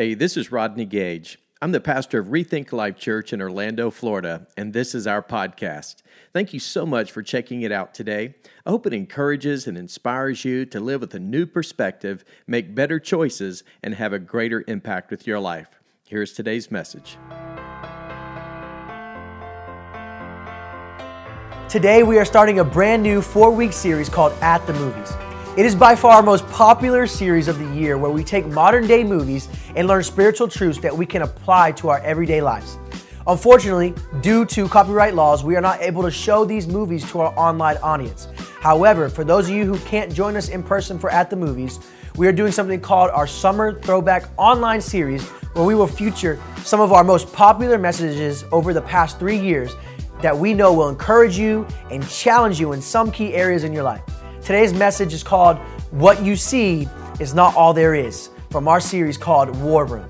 Hey, this is Rodney Gage. I'm the pastor of Rethink Life Church in Orlando, Florida, and this is our podcast. Thank you so much for checking it out today. I hope it encourages and inspires you to live with a new perspective, make better choices, and have a greater impact with your life. Here's today's message. Today, we are starting a brand new four week series called At the Movies. It is by far our most popular series of the year where we take modern day movies and learn spiritual truths that we can apply to our everyday lives. Unfortunately, due to copyright laws, we are not able to show these movies to our online audience. However, for those of you who can't join us in person for At the Movies, we are doing something called our Summer Throwback Online Series where we will feature some of our most popular messages over the past three years that we know will encourage you and challenge you in some key areas in your life. Today's message is called What You See Is Not All There Is from our series called War Room.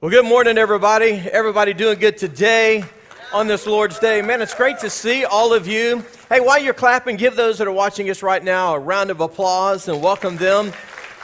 Well, good morning, everybody. Everybody doing good today on this Lord's Day. Man, it's great to see all of you. Hey, while you're clapping, give those that are watching us right now a round of applause and welcome them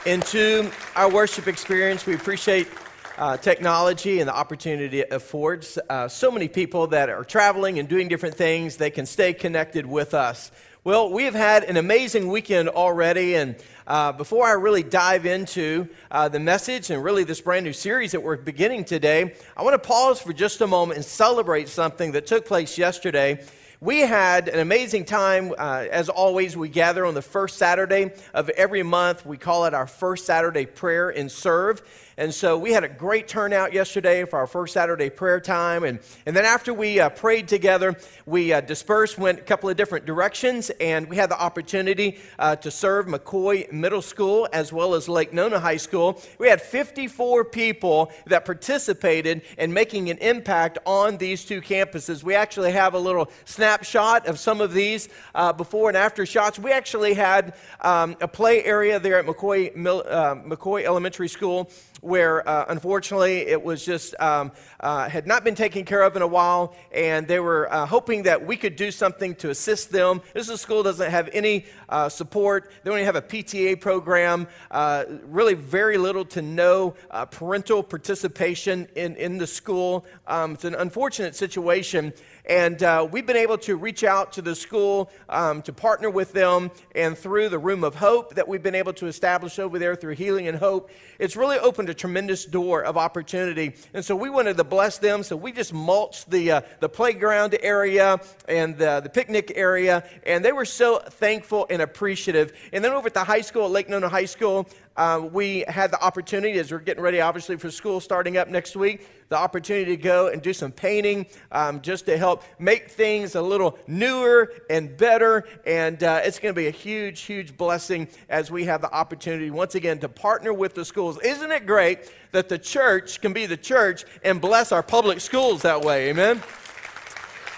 into our worship experience. We appreciate uh, technology and the opportunity it affords uh, so many people that are traveling and doing different things, they can stay connected with us. Well, we have had an amazing weekend already, and uh, before I really dive into uh, the message and really this brand new series that we're beginning today, I want to pause for just a moment and celebrate something that took place yesterday we had an amazing time. Uh, as always, we gather on the first Saturday of every month. We call it our first Saturday prayer and serve. And so we had a great turnout yesterday for our first Saturday prayer time. And, and then after we uh, prayed together, we uh, dispersed, went a couple of different directions, and we had the opportunity uh, to serve McCoy Middle School as well as Lake Nona High School. We had 54 people that participated in making an impact on these two campuses. We actually have a little snapshot of some of these uh, before and after shots. We actually had um, a play area there at McCoy, uh, McCoy Elementary School where uh, unfortunately it was just um, uh, had not been taken care of in a while, and they were uh, hoping that we could do something to assist them. This school doesn't have any uh, support. They only have a PTA program. Uh, really, very little to no uh, parental participation in in the school. Um, it's an unfortunate situation. And uh, we've been able to reach out to the school um, to partner with them. And through the Room of Hope that we've been able to establish over there through Healing and Hope, it's really opened a tremendous door of opportunity. And so we wanted to bless them. So we just mulched the, uh, the playground area and the, the picnic area. And they were so thankful and appreciative. And then over at the high school, at Lake Nona High School, uh, we had the opportunity, as we're getting ready, obviously, for school starting up next week, the opportunity to go and do some painting um, just to help make things a little newer and better. And uh, it's going to be a huge, huge blessing as we have the opportunity, once again, to partner with the schools. Isn't it great that the church can be the church and bless our public schools that way? Amen?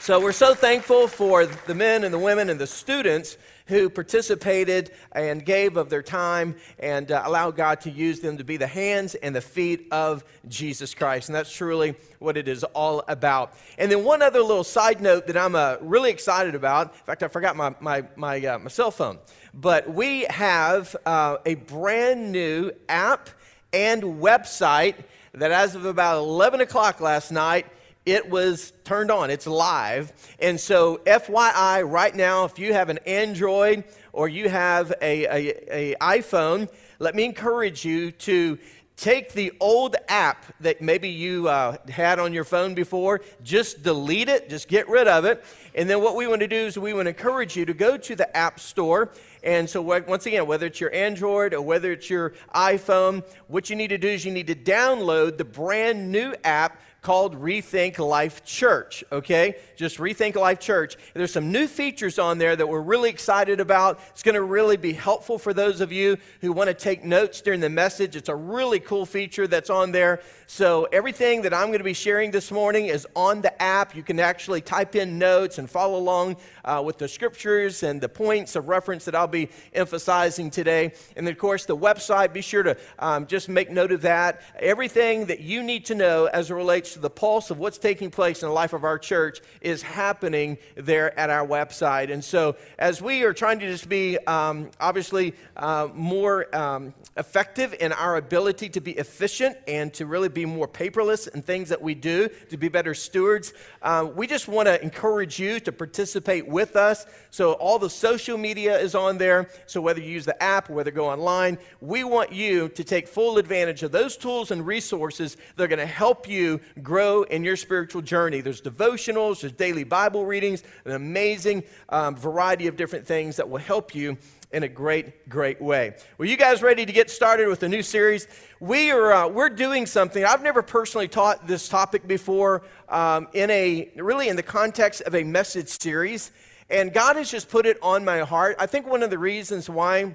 So we're so thankful for the men and the women and the students who participated and gave of their time and uh, allowed God to use them to be the hands and the feet of Jesus Christ. And that's truly what it is all about. And then, one other little side note that I'm uh, really excited about. In fact, I forgot my, my, my, uh, my cell phone. But we have uh, a brand new app and website that, as of about 11 o'clock last night, it was turned on. It's live. And so, FYI, right now, if you have an Android or you have a, a, a iPhone, let me encourage you to take the old app that maybe you uh, had on your phone before, just delete it, just get rid of it. And then what we want to do is we want to encourage you to go to the App Store. And so, once again, whether it's your Android or whether it's your iPhone, what you need to do is you need to download the brand new app called Rethink Life Church, okay? Just Rethink Life Church. There's some new features on there that we're really excited about. It's going to really be helpful for those of you who want to take notes during the message. It's a really cool feature that's on there. So, everything that I'm going to be sharing this morning is on the app. You can actually type in notes and follow along uh, with the scriptures and the points of reference that I'll be emphasizing today. And of course, the website, be sure to um, just make note of that. Everything that you need to know as it relates the pulse of what's taking place in the life of our church is happening there at our website. And so, as we are trying to just be um, obviously uh, more um, effective in our ability to be efficient and to really be more paperless in things that we do, to be better stewards, uh, we just want to encourage you to participate with us. So, all the social media is on there. So, whether you use the app whether go online, we want you to take full advantage of those tools and resources that are going to help you grow in your spiritual journey. There's devotionals, there's daily Bible readings, an amazing um, variety of different things that will help you in a great, great way. Well, you guys ready to get started with a new series? We are uh, we're doing something. I've never personally taught this topic before um, in a really in the context of a message series, and God has just put it on my heart. I think one of the reasons why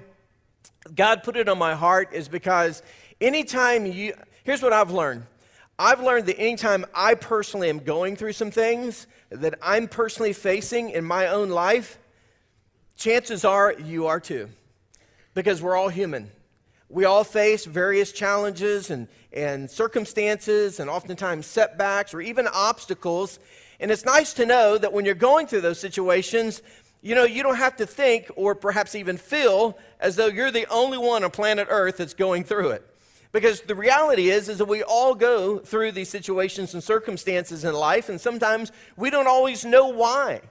God put it on my heart is because anytime you here's what I've learned. I've learned that anytime I personally am going through some things that I'm personally facing in my own life, chances are you are too. Because we're all human. We all face various challenges and, and circumstances and oftentimes setbacks or even obstacles. And it's nice to know that when you're going through those situations, you know, you don't have to think or perhaps even feel as though you're the only one on planet Earth that's going through it. Because the reality is, is that we all go through these situations and circumstances in life, and sometimes we don't always know why.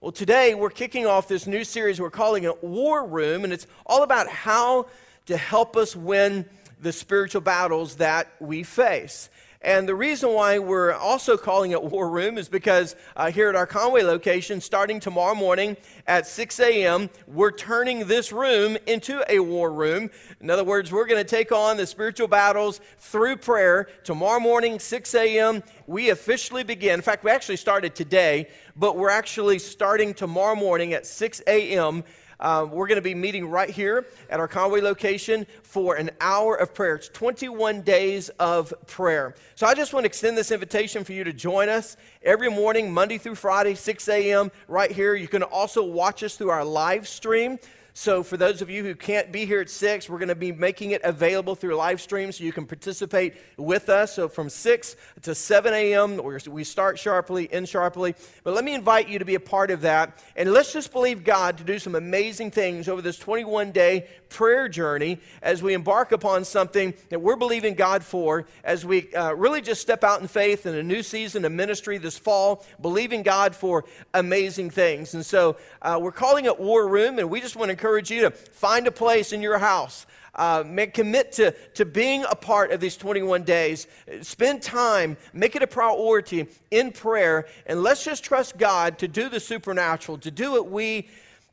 Well, today we're kicking off this new series we're calling it War Room, and it's all about how to help us win the spiritual battles that we face. And the reason why we're also calling it War Room is because uh, here at our Conway location, starting tomorrow morning at 6 a.m., we're turning this room into a war room. In other words, we're going to take on the spiritual battles through prayer. Tomorrow morning, 6 a.m., we officially begin. In fact, we actually started today, but we're actually starting tomorrow morning at 6 a.m. Uh, we're going to be meeting right here at our Conway location for an hour of prayer. It's 21 days of prayer. So I just want to extend this invitation for you to join us every morning, Monday through Friday, 6 a.m., right here. You can also watch us through our live stream. So, for those of you who can't be here at 6, we're going to be making it available through live stream so you can participate with us. So, from 6 to 7 a.m., we start sharply, end sharply. But let me invite you to be a part of that. And let's just believe God to do some amazing things over this 21 day prayer journey as we embark upon something that we're believing God for as we uh, really just step out in faith in a new season of ministry this fall, believing God for amazing things. And so, uh, we're calling it War Room, and we just want to encourage you to find a place in your house. Uh, make, commit to, to being a part of these 21 days. Spend time, make it a priority in prayer, and let's just trust God to do the supernatural, to do what we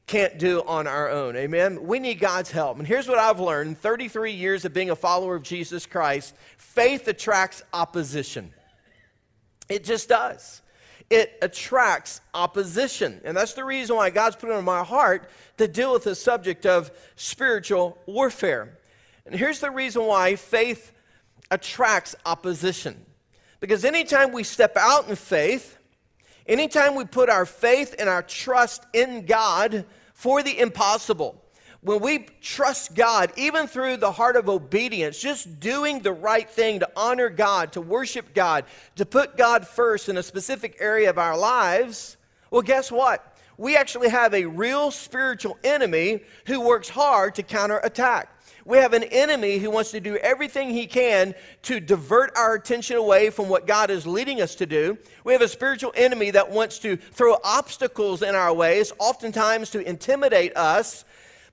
can't do on our own. Amen? We need God's help. And here's what I've learned 33 years of being a follower of Jesus Christ faith attracts opposition. It just does it attracts opposition. And that's the reason why God's put it on my heart to deal with the subject of spiritual warfare. And here's the reason why faith attracts opposition. Because anytime we step out in faith, anytime we put our faith and our trust in God for the impossible, when we trust God, even through the heart of obedience, just doing the right thing to honor God, to worship God, to put God first in a specific area of our lives, well, guess what? We actually have a real spiritual enemy who works hard to counterattack. We have an enemy who wants to do everything he can to divert our attention away from what God is leading us to do. We have a spiritual enemy that wants to throw obstacles in our ways, oftentimes to intimidate us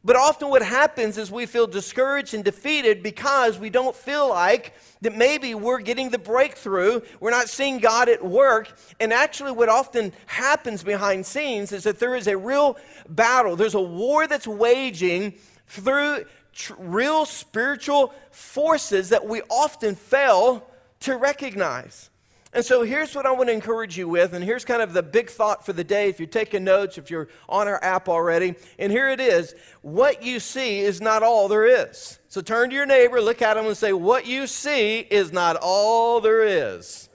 but often what happens is we feel discouraged and defeated because we don't feel like that maybe we're getting the breakthrough. We're not seeing God at work. And actually, what often happens behind scenes is that there is a real battle. There's a war that's waging through tr- real spiritual forces that we often fail to recognize. And so here's what I want to encourage you with, and here's kind of the big thought for the day if you're taking notes, if you're on our app already. And here it is What you see is not all there is. So turn to your neighbor, look at him, and say, What you see is not all there is.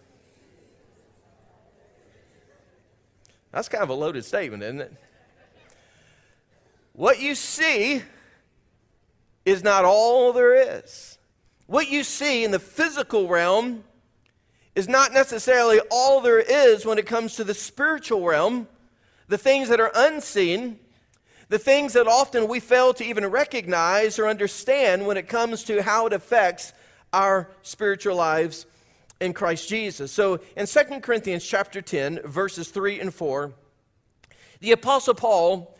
That's kind of a loaded statement, isn't it? What you see is not all there is. What you see in the physical realm is not necessarily all there is when it comes to the spiritual realm, the things that are unseen, the things that often we fail to even recognize or understand when it comes to how it affects our spiritual lives in Christ Jesus. So in 2 Corinthians chapter 10, verses 3 and 4, the Apostle Paul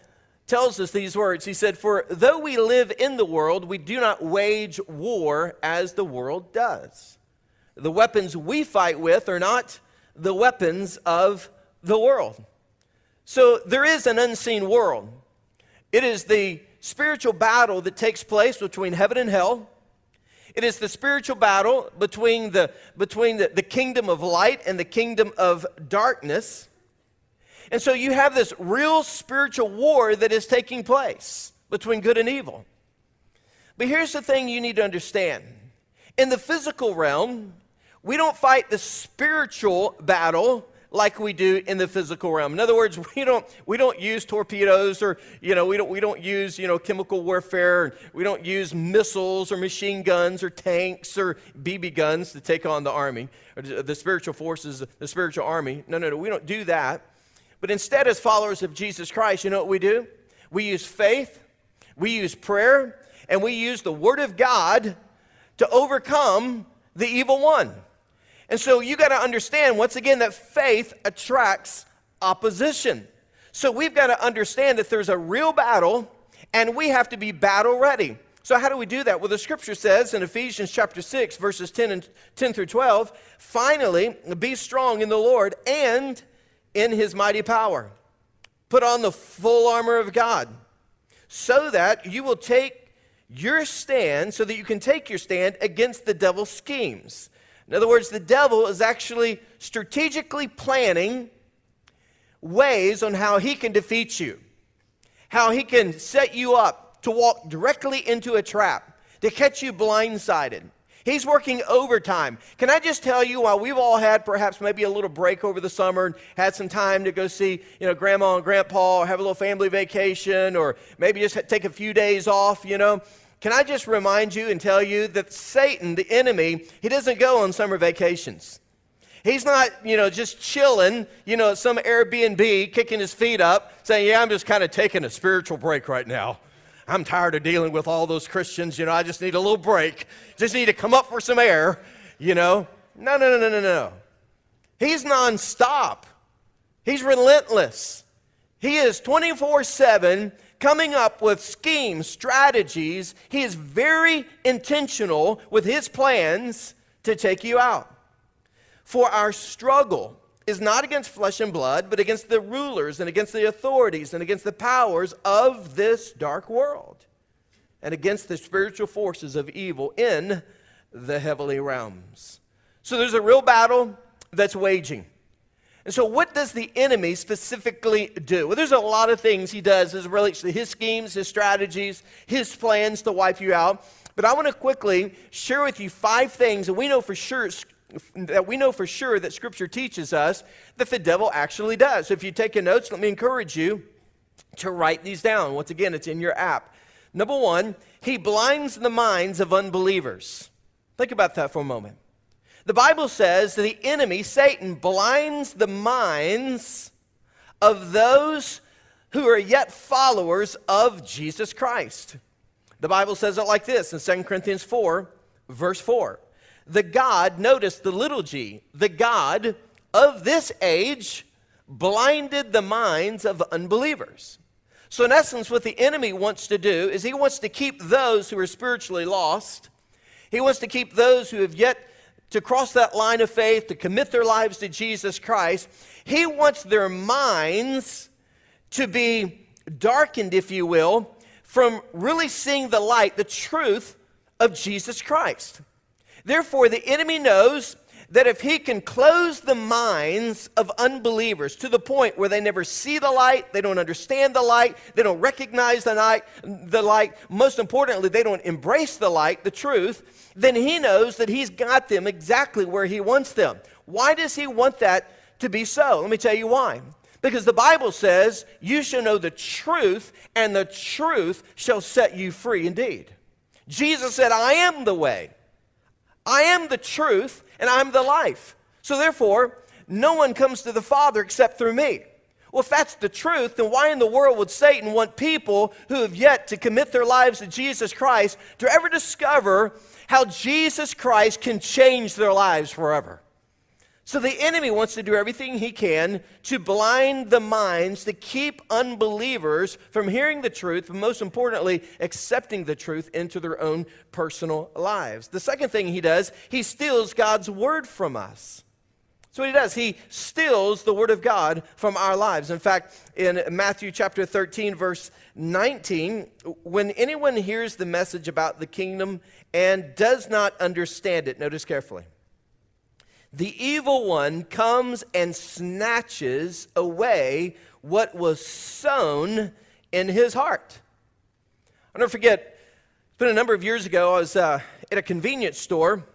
tells us these words. He said, For though we live in the world, we do not wage war as the world does. The weapons we fight with are not the weapons of the world. So there is an unseen world. It is the spiritual battle that takes place between heaven and hell. It is the spiritual battle between the, between the, the kingdom of light and the kingdom of darkness. And so you have this real spiritual war that is taking place between good and evil. But here's the thing you need to understand in the physical realm, we don't fight the spiritual battle like we do in the physical realm. In other words, we don't, we don't use torpedoes or, you know, we don't, we don't use, you know, chemical warfare. We don't use missiles or machine guns or tanks or BB guns to take on the army or the spiritual forces, the spiritual army. No, no, no, we don't do that. But instead, as followers of Jesus Christ, you know what we do? We use faith, we use prayer, and we use the Word of God to overcome the evil one. And so you got to understand, once again, that faith attracts opposition. So we've got to understand that there's a real battle and we have to be battle ready. So how do we do that? Well, the scripture says in Ephesians chapter 6 verses 10 and 10 through 12, finally be strong in the Lord and in his mighty power. Put on the full armor of God so that you will take your stand so that you can take your stand against the devil's schemes. In other words, the devil is actually strategically planning ways on how he can defeat you, how he can set you up to walk directly into a trap, to catch you blindsided. He's working overtime. Can I just tell you, while we've all had perhaps maybe a little break over the summer and had some time to go see, you know, grandma and grandpa or have a little family vacation or maybe just take a few days off, you know, can I just remind you and tell you that Satan, the enemy, he doesn't go on summer vacations. He's not, you know, just chilling, you know, at some Airbnb, kicking his feet up, saying, Yeah, I'm just kind of taking a spiritual break right now. I'm tired of dealing with all those Christians, you know, I just need a little break. Just need to come up for some air, you know. No, no, no, no, no, no. He's nonstop. He's relentless. He is 24 7 coming up with schemes, strategies. He is very intentional with his plans to take you out. For our struggle is not against flesh and blood, but against the rulers and against the authorities and against the powers of this dark world and against the spiritual forces of evil in the heavenly realms. So there's a real battle that's waging. And so, what does the enemy specifically do? Well, there's a lot of things he does as relates to his schemes, his strategies, his plans to wipe you out. But I want to quickly share with you five things that we know for sure that we know for sure that Scripture teaches us that the devil actually does. So, if you take your notes, let me encourage you to write these down. Once again, it's in your app. Number one, he blinds the minds of unbelievers. Think about that for a moment. The Bible says that the enemy, Satan, blinds the minds of those who are yet followers of Jesus Christ. The Bible says it like this in 2 Corinthians 4, verse 4. The God, notice the little g, the God of this age blinded the minds of unbelievers. So, in essence, what the enemy wants to do is he wants to keep those who are spiritually lost, he wants to keep those who have yet to cross that line of faith, to commit their lives to Jesus Christ, He wants their minds to be darkened, if you will, from really seeing the light, the truth of Jesus Christ. Therefore, the enemy knows that if he can close the minds of unbelievers to the point where they never see the light, they don't understand the light, they don't recognize the light, the light, most importantly, they don't embrace the light, the truth, then he knows that he's got them exactly where he wants them. Why does he want that to be so? Let me tell you why. Because the Bible says, You shall know the truth, and the truth shall set you free indeed. Jesus said, I am the way, I am the truth, and I'm the life. So therefore, no one comes to the Father except through me. Well, if that's the truth, then why in the world would Satan want people who have yet to commit their lives to Jesus Christ to ever discover how Jesus Christ can change their lives forever? So the enemy wants to do everything he can to blind the minds, to keep unbelievers from hearing the truth, but most importantly, accepting the truth into their own personal lives. The second thing he does, he steals God's word from us. So what he does. He steals the word of God from our lives. In fact, in Matthew chapter 13, verse 19, when anyone hears the message about the kingdom and does not understand it, notice carefully the evil one comes and snatches away what was sown in his heart. I'll never forget, it's been a number of years ago, I was uh, at a convenience store,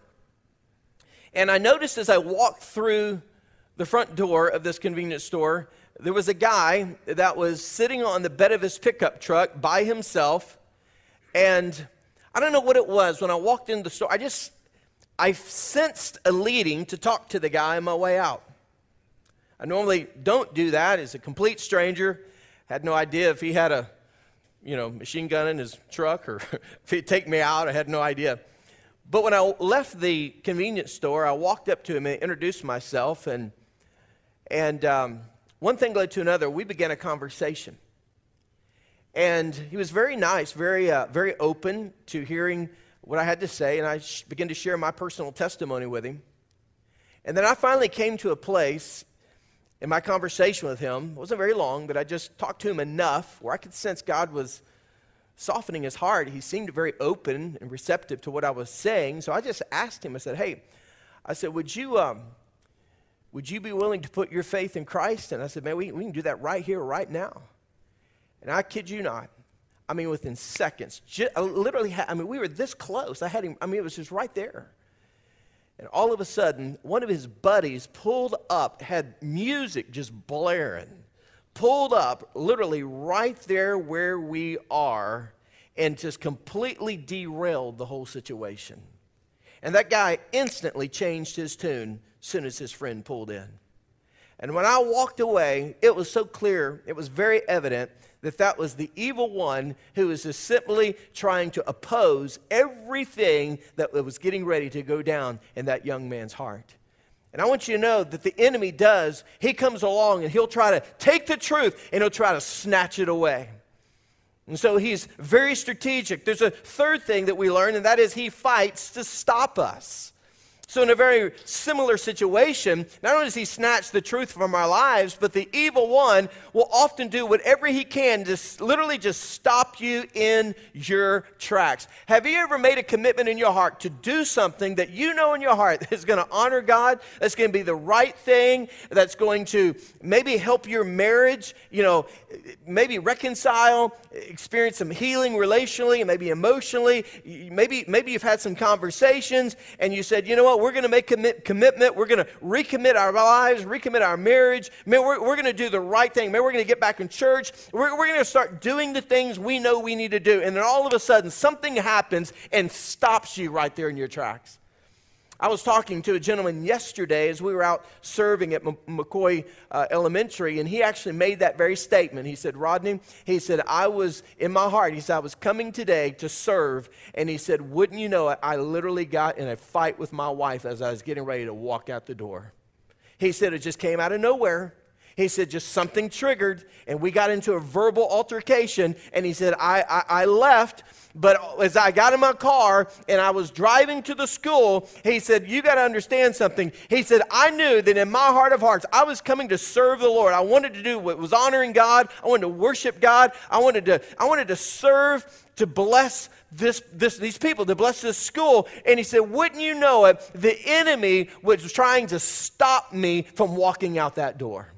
and I noticed as I walked through the front door of this convenience store, there was a guy that was sitting on the bed of his pickup truck by himself, and I don't know what it was. When I walked in the store, I just I sensed a leading to talk to the guy on my way out. I normally don't do that. as a complete stranger. Had no idea if he had a, you know, machine gun in his truck or if he'd take me out. I had no idea. But when I left the convenience store, I walked up to him and introduced myself, and and um, one thing led to another. We began a conversation, and he was very nice, very uh, very open to hearing what I had to say, and I sh- began to share my personal testimony with him. And then I finally came to a place in my conversation with him. Wasn't very long, but I just talked to him enough where I could sense God was softening his heart. He seemed very open and receptive to what I was saying. So I just asked him, I said, Hey, I said, would you, um, would you be willing to put your faith in Christ? And I said, Man, we, we can do that right here, right now. And I kid you not, I mean, within seconds. Just, I literally, had, I mean, we were this close. I had him, I mean, it was just right there. And all of a sudden, one of his buddies pulled up, had music just blaring, pulled up literally right there where we are, and just completely derailed the whole situation. And that guy instantly changed his tune as soon as his friend pulled in. And when I walked away, it was so clear, it was very evident that that was the evil one who was just simply trying to oppose everything that was getting ready to go down in that young man's heart. And I want you to know that the enemy does, he comes along and he'll try to take the truth and he'll try to snatch it away. And so he's very strategic. There's a third thing that we learn, and that is he fights to stop us. So, in a very similar situation, not only does he snatch the truth from our lives, but the evil one will often do whatever he can to literally just stop you in your tracks. Have you ever made a commitment in your heart to do something that you know in your heart is going to honor God, that's going to be the right thing, that's going to maybe help your marriage, you know, maybe reconcile, experience some healing relationally, and maybe emotionally. Maybe, maybe you've had some conversations and you said, you know what, we're going to make commit, commitment. We're going to recommit our lives, recommit our marriage. Man, we're, we're going to do the right thing. Man, we're going to get back in church. We're, we're going to start doing the things we know we need to do. And then all of a sudden, something happens and stops you right there in your tracks. I was talking to a gentleman yesterday as we were out serving at McCoy uh, Elementary, and he actually made that very statement. He said, Rodney, he said, I was in my heart, he said, I was coming today to serve, and he said, Wouldn't you know it, I literally got in a fight with my wife as I was getting ready to walk out the door. He said, It just came out of nowhere. He said, just something triggered, and we got into a verbal altercation. And he said, I, I, I, left, but as I got in my car and I was driving to the school, he said, You got to understand something. He said, I knew that in my heart of hearts, I was coming to serve the Lord. I wanted to do what was honoring God, I wanted to worship God, I wanted to, I wanted to serve, to bless this, this, these people, to bless this school. And he said, Wouldn't you know it? The enemy was trying to stop me from walking out that door.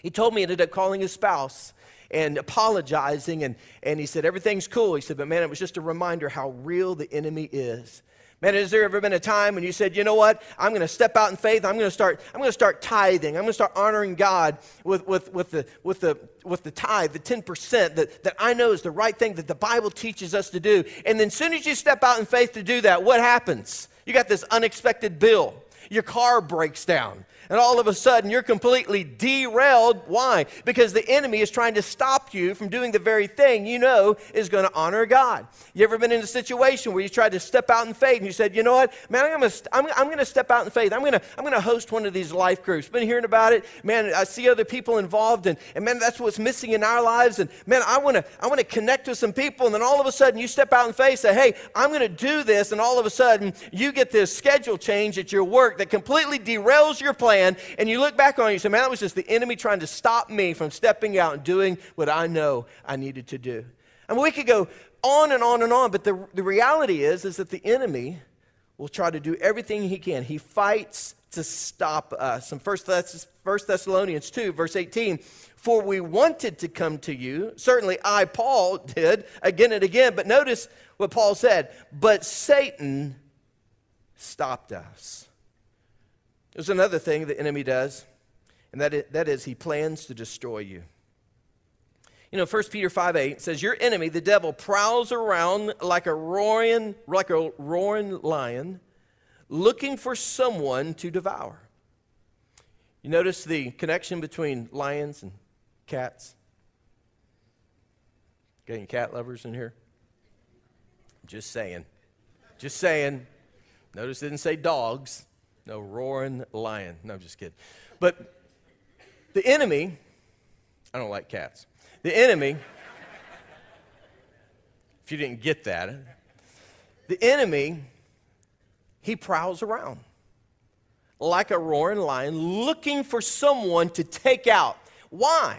He told me he ended up calling his spouse and apologizing, and, and he said, Everything's cool. He said, But man, it was just a reminder how real the enemy is. Man, has there ever been a time when you said, you know what? I'm going to step out in faith. I'm going to start, I'm going to start tithing. I'm going to start honoring God with, with, with, the, with, the, with the tithe, the 10% that, that I know is the right thing that the Bible teaches us to do. And then as soon as you step out in faith to do that, what happens? You got this unexpected bill Your car breaks down. And all of a sudden, you're completely derailed. Why? Because the enemy is trying to stop you from doing the very thing you know is going to honor God. You ever been in a situation where you tried to step out in faith and you said, you know what, man, I'm going to, I'm, I'm to step out in faith. I'm going to, I'm to host one of these life groups. Been hearing about it. Man, I see other people involved and, and man, that's what's missing in our lives. And man, I want to, I want to connect with some people. And then all of a sudden you step out in faith, and say, hey, I'm going to do this. And all of a sudden you get this schedule change at your work that completely derails your plan. And you look back on it and you say, man, that was just the enemy trying to stop me from stepping out and doing what I know I needed to do. Mean, we could go on and on and on, but the, the reality is, is that the enemy will try to do everything he can. He fights to stop us. In 1 Thess- Thessalonians 2, verse 18, for we wanted to come to you. Certainly I, Paul, did again and again, but notice what Paul said, but Satan stopped us. There's another thing the enemy does, and that is, that is he plans to destroy you. You know, 1 Peter 5 8 says, Your enemy, the devil, prowls around like a roaring, like a roaring lion, looking for someone to devour. You notice the connection between lions and cats? Any cat lovers in here? Just saying. Just saying. Notice it didn't say dogs. No, roaring lion. No, I'm just kidding. But the enemy, I don't like cats. The enemy, if you didn't get that, the enemy, he prowls around like a roaring lion looking for someone to take out. Why?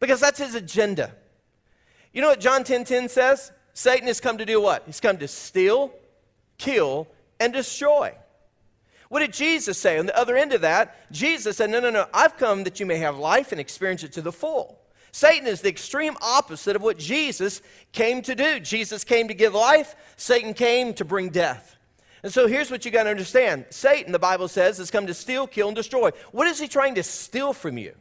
Because that's his agenda. You know what John 10:10 10, 10 says? Satan has come to do what? He's come to steal, kill, and destroy. What did Jesus say? On the other end of that, Jesus said, No, no, no, I've come that you may have life and experience it to the full. Satan is the extreme opposite of what Jesus came to do. Jesus came to give life, Satan came to bring death. And so here's what you got to understand Satan, the Bible says, has come to steal, kill, and destroy. What is he trying to steal from you?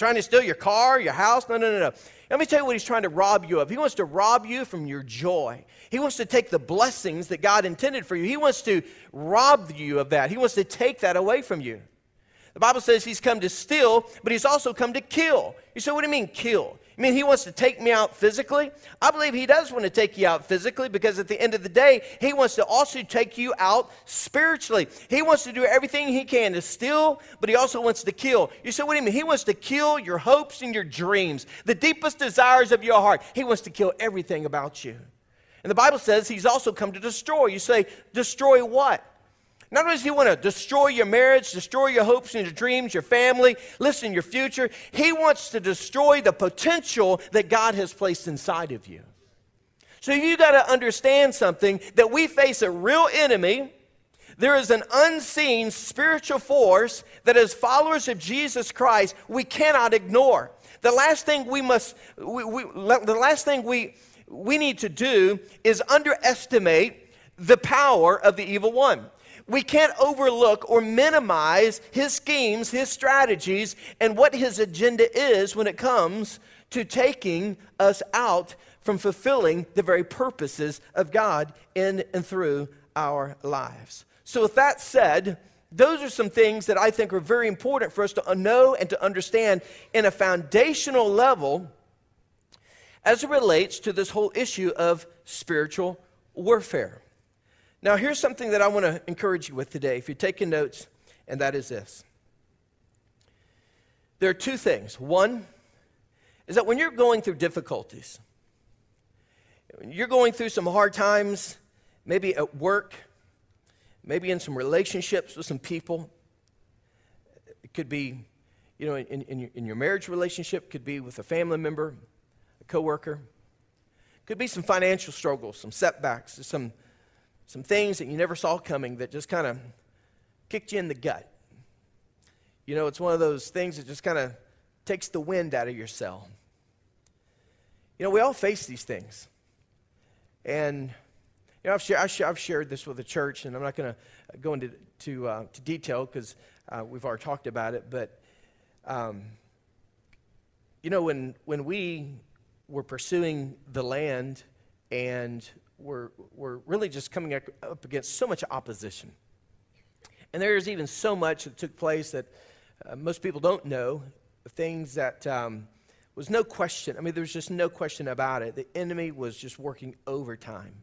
Trying to steal your car, your house? No, no, no, no. Let me tell you what he's trying to rob you of. He wants to rob you from your joy. He wants to take the blessings that God intended for you. He wants to rob you of that. He wants to take that away from you. The Bible says he's come to steal, but he's also come to kill. You say, what do you mean kill? I mean, he wants to take me out physically. I believe he does want to take you out physically because at the end of the day, he wants to also take you out spiritually. He wants to do everything he can to steal, but he also wants to kill. You say, what do you mean? He wants to kill your hopes and your dreams, the deepest desires of your heart. He wants to kill everything about you. And the Bible says he's also come to destroy. You say, destroy what? Not only does he want to destroy your marriage, destroy your hopes and your dreams, your family, listen, your future, he wants to destroy the potential that God has placed inside of you. So you got to understand something that we face a real enemy. There is an unseen spiritual force that, as followers of Jesus Christ, we cannot ignore. The last thing we must, we, we, the last thing we, we need to do is underestimate the power of the evil one we can't overlook or minimize his schemes, his strategies, and what his agenda is when it comes to taking us out from fulfilling the very purposes of God in and through our lives. So, with that said, those are some things that I think are very important for us to know and to understand in a foundational level as it relates to this whole issue of spiritual warfare. Now, here's something that I want to encourage you with today if you're taking notes, and that is this. There are two things. One is that when you're going through difficulties, you're going through some hard times, maybe at work, maybe in some relationships with some people, it could be, you know, in, in, your, in your marriage relationship, could be with a family member, a coworker, could be some financial struggles, some setbacks, some some things that you never saw coming that just kind of kicked you in the gut. You know, it's one of those things that just kind of takes the wind out of your sail. You know, we all face these things. And, you know, I've, share, I've shared this with the church, and I'm not going to go into to, uh, to detail because uh, we've already talked about it. But, um, you know, when, when we were pursuing the land and we're, we're really just coming up against so much opposition. And there's even so much that took place that uh, most people don't know, things that um, was no question. I mean, there was just no question about it. The enemy was just working overtime.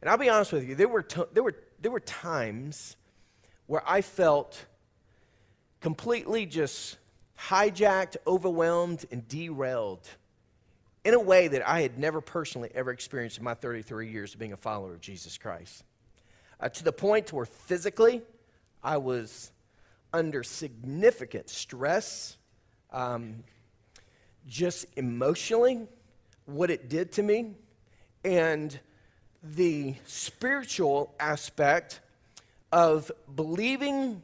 And I'll be honest with you, there were, to- there were, there were times where I felt completely just hijacked, overwhelmed, and derailed in a way that I had never personally ever experienced in my 33 years of being a follower of Jesus Christ. Uh, to the point where physically I was under significant stress, um, just emotionally, what it did to me, and the spiritual aspect of believing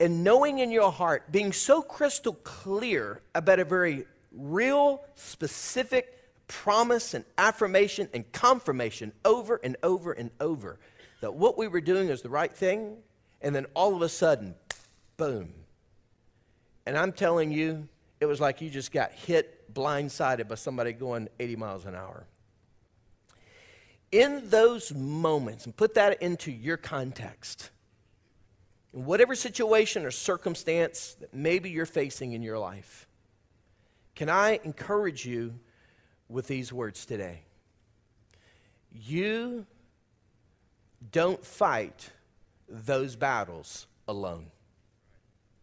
and knowing in your heart, being so crystal clear about a very real, specific promise and affirmation and confirmation over and over and over that what we were doing is the right thing, and then all of a sudden, boom. And I'm telling you, it was like you just got hit blindsided by somebody going 80 miles an hour. In those moments, and put that into your context, in whatever situation or circumstance that maybe you're facing in your life, can I encourage you with these words today? You don't fight those battles alone.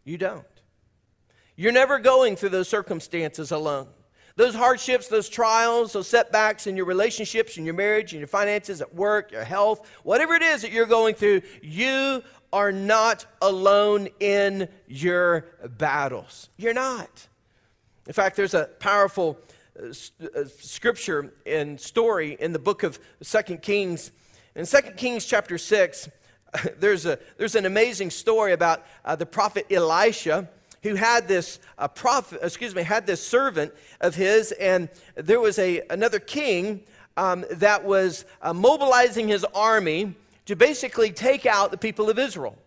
You don't. You're never going through those circumstances alone. Those hardships, those trials, those setbacks in your relationships, in your marriage, in your finances, at work, your health, whatever it is that you're going through, you are not alone in your battles. You're not. In fact, there's a powerful uh, uh, scripture and story in the book of Second Kings. In Second Kings chapter 6, there's, a, there's an amazing story about uh, the prophet Elisha who had this uh, prophet, excuse me, had this servant of his, and there was a, another king um, that was uh, mobilizing his army to basically take out the people of Israel.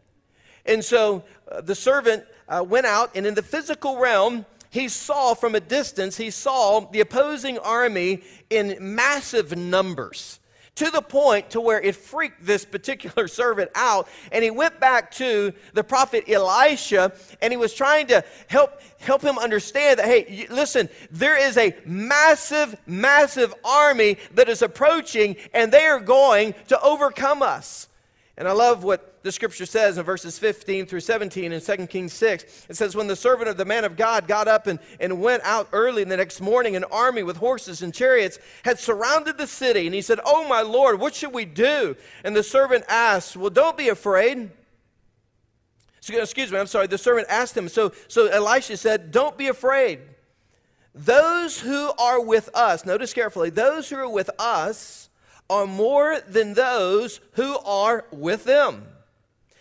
And so uh, the servant uh, went out, and in the physical realm, he saw from a distance, he saw the opposing army in massive numbers to the point to where it freaked this particular servant out and he went back to the prophet elisha and he was trying to help help him understand that hey listen there is a massive massive army that is approaching and they are going to overcome us and I love what the scripture says in verses 15 through 17 in 2 Kings 6. It says, When the servant of the man of God got up and, and went out early the next morning, an army with horses and chariots had surrounded the city. And he said, Oh, my Lord, what should we do? And the servant asked, Well, don't be afraid. Excuse me, I'm sorry. The servant asked him. So, so Elisha said, Don't be afraid. Those who are with us, notice carefully, those who are with us, are more than those who are with them.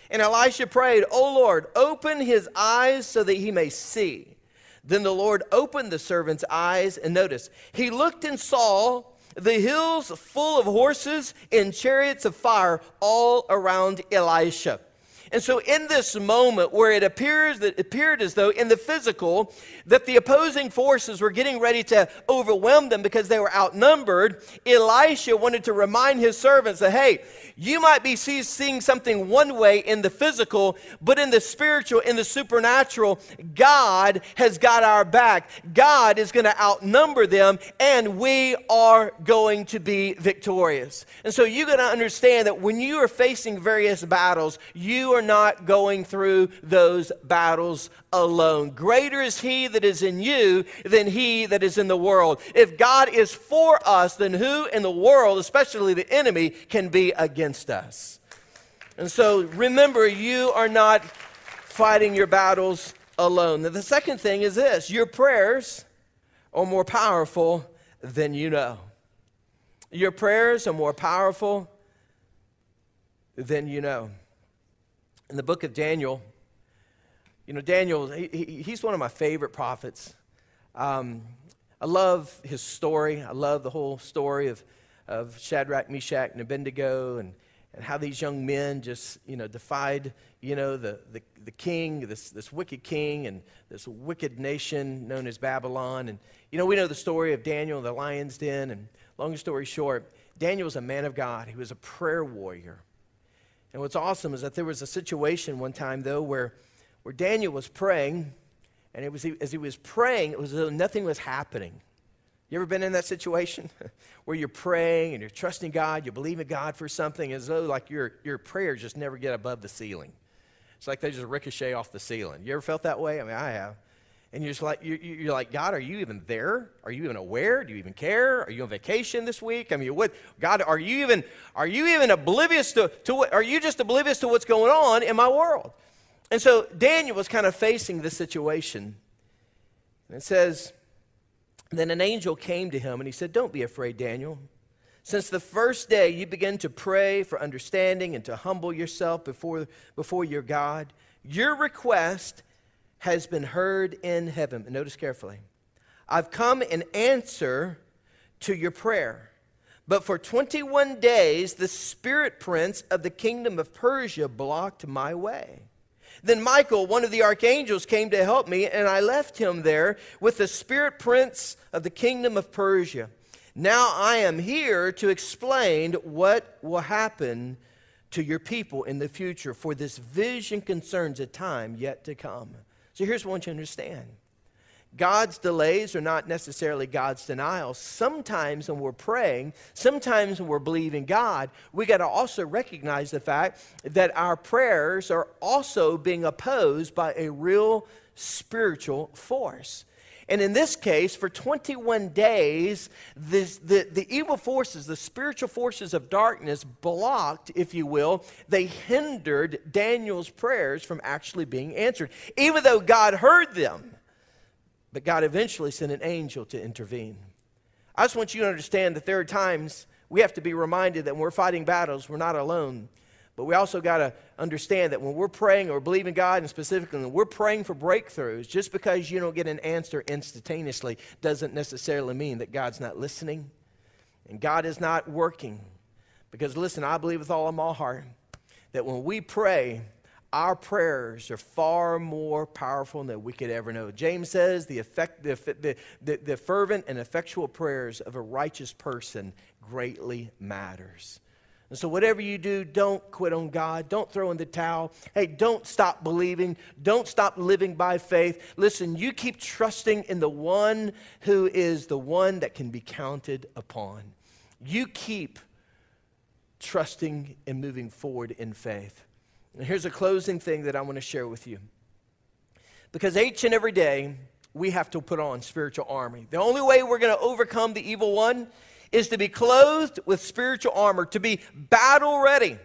And Elisha prayed, O Lord, open his eyes so that he may see. Then the Lord opened the servant's eyes, and notice, he looked and saw the hills full of horses and chariots of fire all around Elisha. And so, in this moment where it appears that appeared as though in the physical that the opposing forces were getting ready to overwhelm them because they were outnumbered, Elisha wanted to remind his servants that, hey, you might be see, seeing something one way in the physical, but in the spiritual, in the supernatural, God has got our back. God is going to outnumber them, and we are going to be victorious. And so, you got to understand that when you are facing various battles, you are are not going through those battles alone. Greater is He that is in you than He that is in the world. If God is for us, then who in the world, especially the enemy, can be against us? And so remember, you are not fighting your battles alone. The second thing is this your prayers are more powerful than you know. Your prayers are more powerful than you know in the book of Daniel, you know, Daniel, he, he, he's one of my favorite prophets. Um, I love his story. I love the whole story of, of Shadrach, Meshach, and Abednego and, and how these young men just, you know, defied, you know, the, the, the king, this, this wicked king and this wicked nation known as Babylon. And, you know, we know the story of Daniel and the lion's den. And long story short, Daniel was a man of God. He was a prayer warrior. And what's awesome is that there was a situation one time, though, where, where Daniel was praying, and it was, as he was praying, it was as though nothing was happening. You ever been in that situation where you're praying and you're trusting God, you believe in God for something, as though like your, your prayers just never get above the ceiling? It's like they just ricochet off the ceiling. You ever felt that way? I mean, I have. And you're just like, you're, like, God, are you even there? Are you even aware? Do you even care? Are you on vacation this week? I mean, what, God, are you even, are you even oblivious to, to what, are you just oblivious to what's going on in my world? And so Daniel was kind of facing this situation. And it says, then an angel came to him and he said, Don't be afraid, Daniel. Since the first day you began to pray for understanding and to humble yourself before, before your God, your request has been heard in heaven. Notice carefully. I've come in answer to your prayer. But for 21 days, the spirit prince of the kingdom of Persia blocked my way. Then Michael, one of the archangels, came to help me, and I left him there with the spirit prince of the kingdom of Persia. Now I am here to explain what will happen to your people in the future, for this vision concerns a time yet to come. So here's what I want you to understand God's delays are not necessarily God's denials. Sometimes when we're praying, sometimes when we're believing God, we got to also recognize the fact that our prayers are also being opposed by a real spiritual force. And in this case, for 21 days, this, the, the evil forces, the spiritual forces of darkness, blocked, if you will, they hindered Daniel's prayers from actually being answered, even though God heard them. But God eventually sent an angel to intervene. I just want you to understand that there are times we have to be reminded that when we're fighting battles, we're not alone. But we also got to understand that when we're praying or believing God, and specifically when we're praying for breakthroughs, just because you don't get an answer instantaneously doesn't necessarily mean that God's not listening and God is not working. Because listen, I believe with all of my heart that when we pray, our prayers are far more powerful than we could ever know. James says the, effect, the, the, the, the fervent and effectual prayers of a righteous person greatly matters. And so, whatever you do, don't quit on God. Don't throw in the towel. Hey, don't stop believing. Don't stop living by faith. Listen, you keep trusting in the one who is the one that can be counted upon. You keep trusting and moving forward in faith. And here's a closing thing that I want to share with you. Because each and every day, we have to put on spiritual armor. The only way we're going to overcome the evil one is to be clothed with spiritual armor, to be battle ready.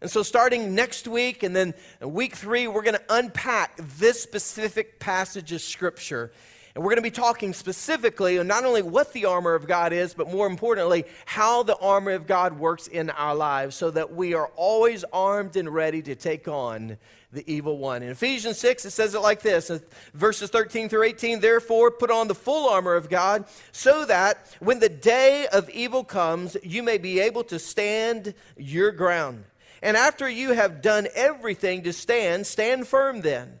And so, starting next week and then week three, we're going to unpack this specific passage of Scripture and we're going to be talking specifically not only what the armor of God is, but more importantly, how the armor of God works in our lives so that we are always armed and ready to take on the evil one. In Ephesians 6, it says it like this verses 13 through 18 Therefore, put on the full armor of God, so that when the day of evil comes, you may be able to stand your ground. And after you have done everything to stand, stand firm then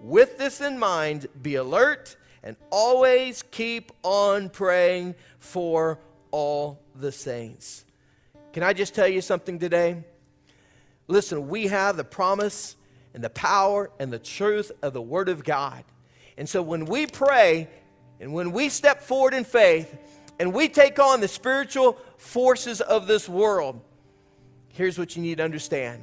With this in mind, be alert and always keep on praying for all the saints. Can I just tell you something today? Listen, we have the promise and the power and the truth of the Word of God. And so when we pray and when we step forward in faith and we take on the spiritual forces of this world, here's what you need to understand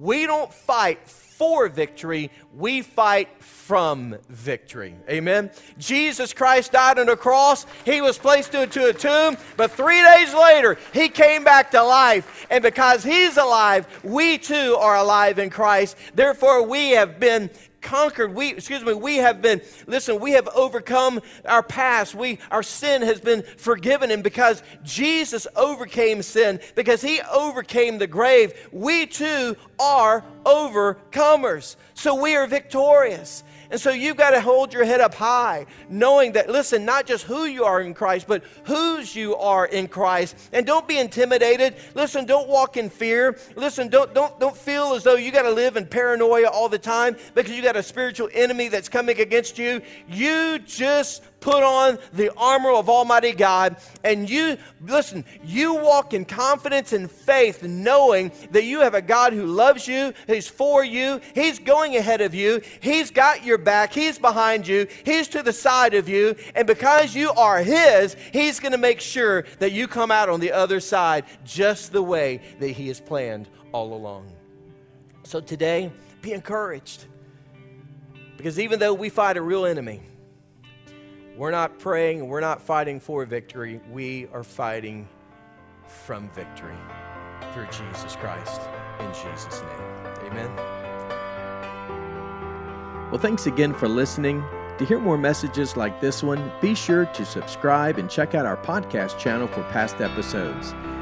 we don't fight for victory, we fight from victory. Amen. Jesus Christ died on a cross. He was placed into a tomb, but three days later, he came back to life. And because he's alive, we too are alive in Christ. Therefore, we have been conquered. We, excuse me, we have been, listen, we have overcome our past. We, our sin has been forgiven. And because Jesus overcame sin, because he overcame the grave, we too are overcomers. So we are victorious. And so you've got to hold your head up high, knowing that, listen, not just who you are in Christ, but whose you are in Christ. And don't be intimidated. Listen, don't walk in fear. Listen, don't, don't, don't feel as though you got to live in paranoia all the time because you got a spiritual enemy that's coming against you. You just put on the armor of Almighty God, and you, listen, you walk in confidence and faith, knowing that you have a God who loves you, He's for you, He's going ahead of you, He's got your back, He's behind you, He's to the side of you, and because you are His, He's going to make sure that you come out on the other side just the way that He has planned all along. So today, be encouraged. Because even though we fight a real enemy, we're not praying, we're not fighting for victory. We are fighting from victory through Jesus Christ. In Jesus' name. Amen. Well, thanks again for listening. To hear more messages like this one, be sure to subscribe and check out our podcast channel for past episodes.